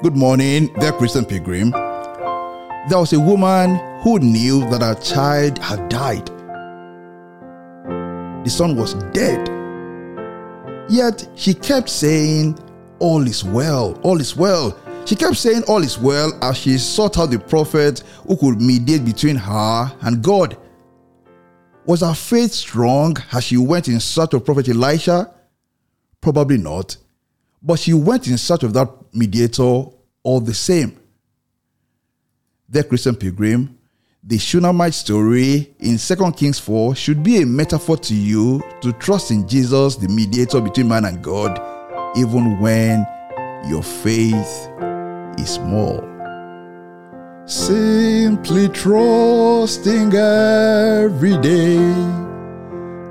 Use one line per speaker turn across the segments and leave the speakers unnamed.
Good morning, dear Christian Pilgrim. There was a woman who knew that her child had died. The son was dead. Yet she kept saying, All is well, all is well. She kept saying, All is well as she sought out the prophet who could mediate between her and God. Was her faith strong as she went in search of Prophet Elisha? Probably not. But she went in search of that mediator all the same. The Christian Pilgrim, the Shunammite story in 2 Kings 4 should be a metaphor to you to trust in Jesus, the mediator between man and God, even when your faith is small. Simply trusting every day,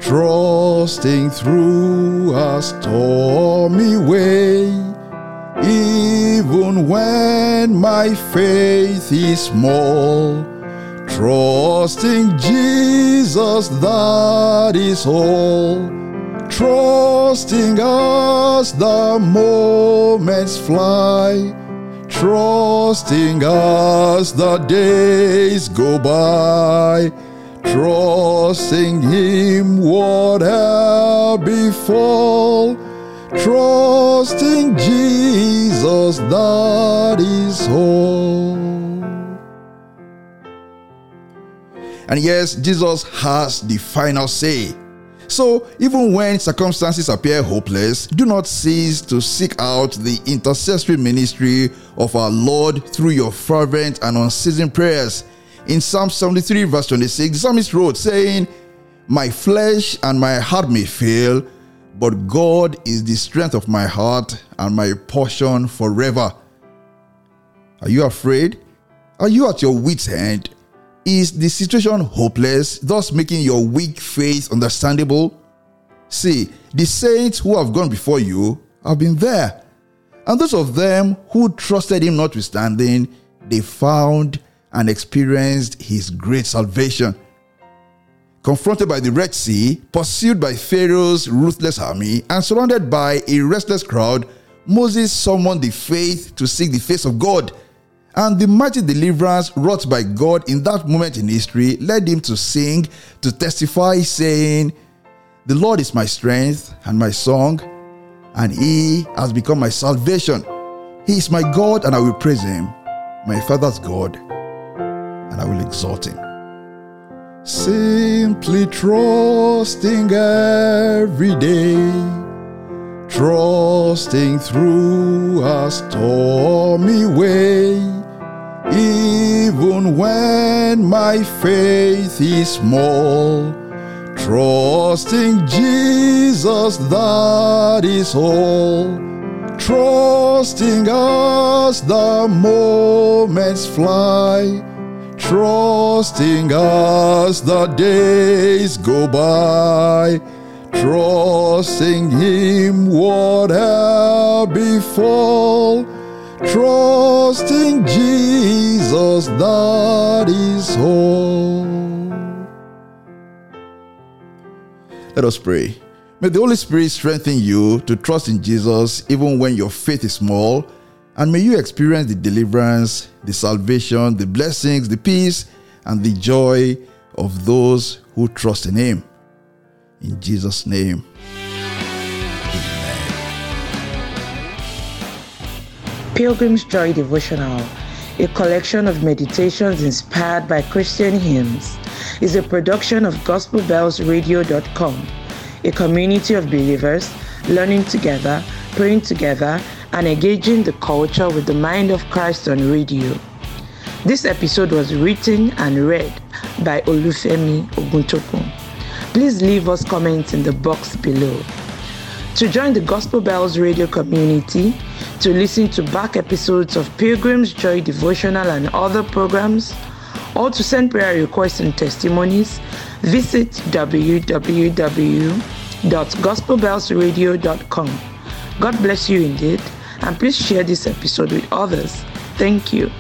trusting through a stormy way, even when my faith is small. Trusting Jesus, that is all. Trusting as the moments fly trusting as the days go by, trusting Him whatever befall, trusting Jesus, that is all. And yes, Jesus has the final say. So, even when circumstances appear hopeless, do not cease to seek out the intercessory ministry of our Lord through your fervent and unceasing prayers. In Psalm 73, verse 26, the psalmist wrote, saying, My flesh and my heart may fail, but God is the strength of my heart and my portion forever. Are you afraid? Are you at your wits' end? Is the situation hopeless, thus making your weak faith understandable? See, the saints who have gone before you have been there. And those of them who trusted him notwithstanding, they found and experienced his great salvation. Confronted by the Red Sea, pursued by Pharaoh's ruthless army, and surrounded by a restless crowd, Moses summoned the faith to seek the face of God and the mighty deliverance wrought by God in that moment in history led him to sing, to testify, saying, The Lord is my strength and my song, and He has become my salvation. He is my God, and I will praise Him, my Father's God, and I will exalt Him. Simply trusting every day, trusting through a stormy way even when my faith is small. Trusting Jesus, that is all. Trusting as the moments fly. Trusting as the days go by. Trusting Him, whatever befall Trusting Jesus, that is all. Let us pray. May the Holy Spirit strengthen you to trust in Jesus even when your faith is small, and may you experience the deliverance, the salvation, the blessings, the peace, and the joy of those who trust in Him. In Jesus' name.
Pilgrim's Joy Devotional, a collection of meditations inspired by Christian hymns, is a production of GospelBellsRadio.com, a community of believers learning together, praying together, and engaging the culture with the mind of Christ on radio. This episode was written and read by Olufemi Oguntokun. Please leave us comments in the box below. To join the Gospel Bells radio community, to listen to back episodes of Pilgrim's Joy Devotional and other programs, or to send prayer requests and testimonies, visit www.gospelbellsradio.com. God bless you indeed, and please share this episode with others. Thank you.